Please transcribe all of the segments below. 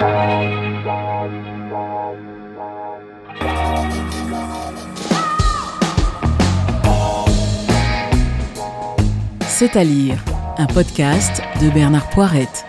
C'est à lire, un podcast de Bernard Poirette.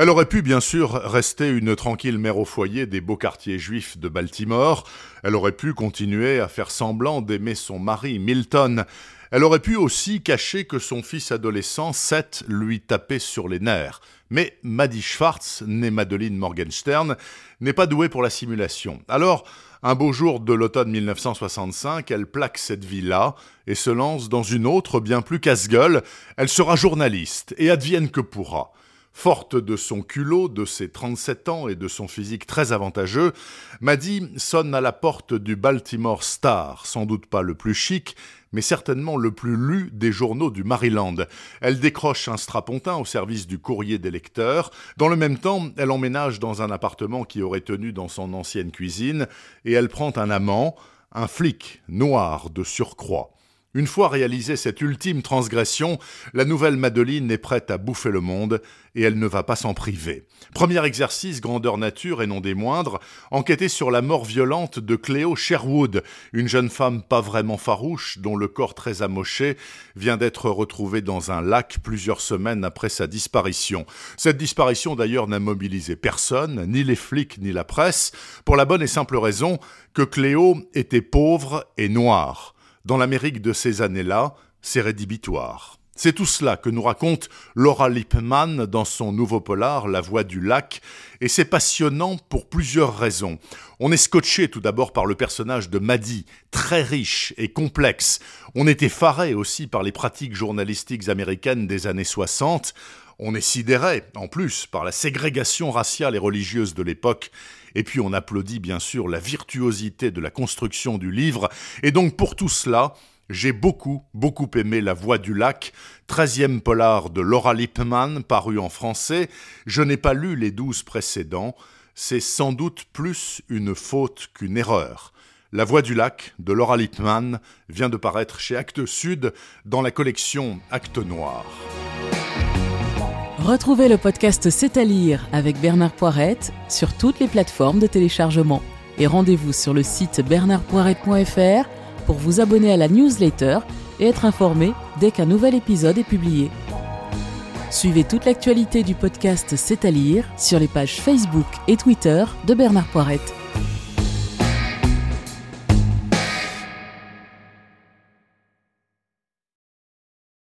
Elle aurait pu bien sûr rester une tranquille mère au foyer des beaux quartiers juifs de Baltimore, elle aurait pu continuer à faire semblant d'aimer son mari Milton, elle aurait pu aussi cacher que son fils adolescent, Seth, lui tapait sur les nerfs. Mais Maddie Schwartz, née Madeleine Morgenstern, n'est pas douée pour la simulation. Alors, un beau jour de l'automne 1965, elle plaque cette vie-là et se lance dans une autre bien plus casse-gueule. Elle sera journaliste et advienne que pourra. Forte de son culot, de ses 37 ans et de son physique très avantageux, Maddy sonne à la porte du Baltimore Star, sans doute pas le plus chic, mais certainement le plus lu des journaux du Maryland. Elle décroche un strapontin au service du courrier des lecteurs. Dans le même temps, elle emménage dans un appartement qui aurait tenu dans son ancienne cuisine, et elle prend un amant, un flic noir de surcroît. Une fois réalisée cette ultime transgression, la nouvelle Madeline est prête à bouffer le monde et elle ne va pas s'en priver. Premier exercice, grandeur nature et non des moindres, enquêter sur la mort violente de Cléo Sherwood, une jeune femme pas vraiment farouche dont le corps très amoché vient d'être retrouvé dans un lac plusieurs semaines après sa disparition. Cette disparition d'ailleurs n'a mobilisé personne, ni les flics ni la presse, pour la bonne et simple raison que Cléo était pauvre et noire. Dans l'Amérique de ces années-là, c'est rédhibitoire. C'est tout cela que nous raconte Laura Lippmann dans son nouveau polar La Voix du Lac, et c'est passionnant pour plusieurs raisons. On est scotché tout d'abord par le personnage de Maddy, très riche et complexe. On est effaré aussi par les pratiques journalistiques américaines des années 60. On est sidéré, en plus, par la ségrégation raciale et religieuse de l'époque, et puis on applaudit bien sûr la virtuosité de la construction du livre, et donc pour tout cela, j'ai beaucoup, beaucoup aimé La Voix du Lac, treizième polar de Laura Lippmann, paru en français. Je n'ai pas lu les douze précédents. C'est sans doute plus une faute qu'une erreur. La Voix du Lac de Laura Lippmann vient de paraître chez Actes Sud dans la collection Actes Noirs. Retrouvez le podcast C'est à lire avec Bernard Poirette sur toutes les plateformes de téléchargement. Et rendez-vous sur le site bernardpoirette.fr pour vous abonner à la newsletter et être informé dès qu'un nouvel épisode est publié. Suivez toute l'actualité du podcast C'est à lire sur les pages Facebook et Twitter de Bernard Poirette.